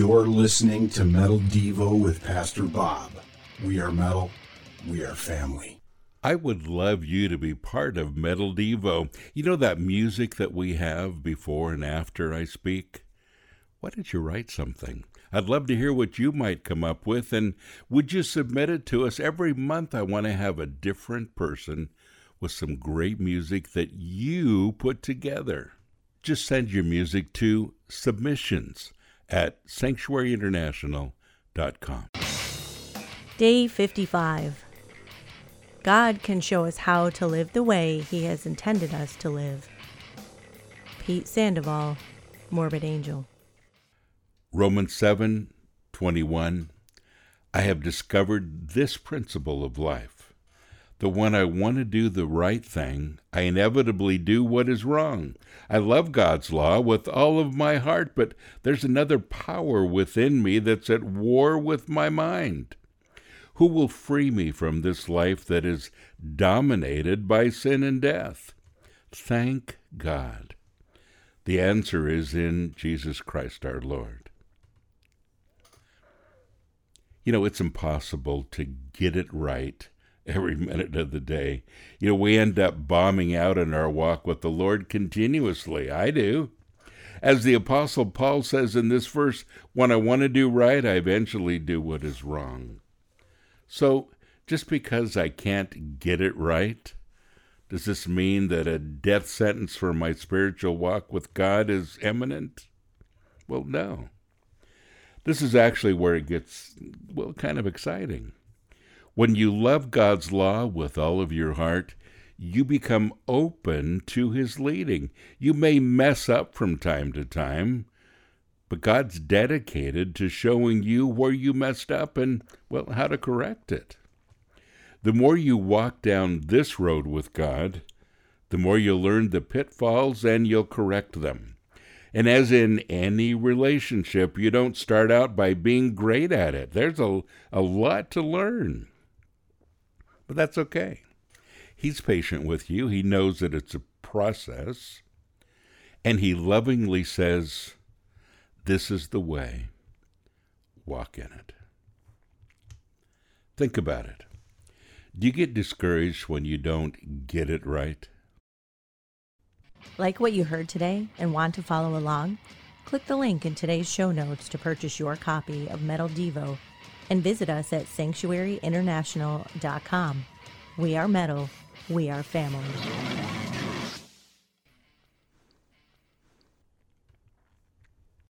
You're listening to Metal Devo with Pastor Bob. We are metal, we are family. I would love you to be part of Metal Devo. You know that music that we have before and after I speak? Why don't you write something? I'd love to hear what you might come up with, and would you submit it to us? Every month, I want to have a different person with some great music that you put together. Just send your music to submissions at sanctuaryinternational.com. Day 55. God can show us how to live the way He has intended us to live. Pete Sandoval, Morbid Angel. Romans 7 21. I have discovered this principle of life. The when I want to do the right thing, I inevitably do what is wrong. I love God's law with all of my heart, but there's another power within me that's at war with my mind. Who will free me from this life that is dominated by sin and death? Thank God. The answer is in Jesus Christ our Lord. You know, it's impossible to get it right every minute of the day. You know, we end up bombing out in our walk with the Lord continuously. I do. As the Apostle Paul says in this verse, when I want to do right, I eventually do what is wrong. So, just because I can't get it right, does this mean that a death sentence for my spiritual walk with God is imminent? Well, no. This is actually where it gets, well, kind of exciting. When you love God's law with all of your heart, you become open to His leading. You may mess up from time to time, but God's dedicated to showing you where you messed up and, well, how to correct it. The more you walk down this road with God, the more you'll learn the pitfalls and you'll correct them. And as in any relationship, you don't start out by being great at it. There's a, a lot to learn. But that's okay. He's patient with you. He knows that it's a process. And he lovingly says, This is the way. Walk in it. Think about it. Do you get discouraged when you don't get it right? Like what you heard today and want to follow along? Click the link in today's show notes to purchase your copy of Metal Devo and visit us at sanctuaryinternational.com. We are metal, we are family.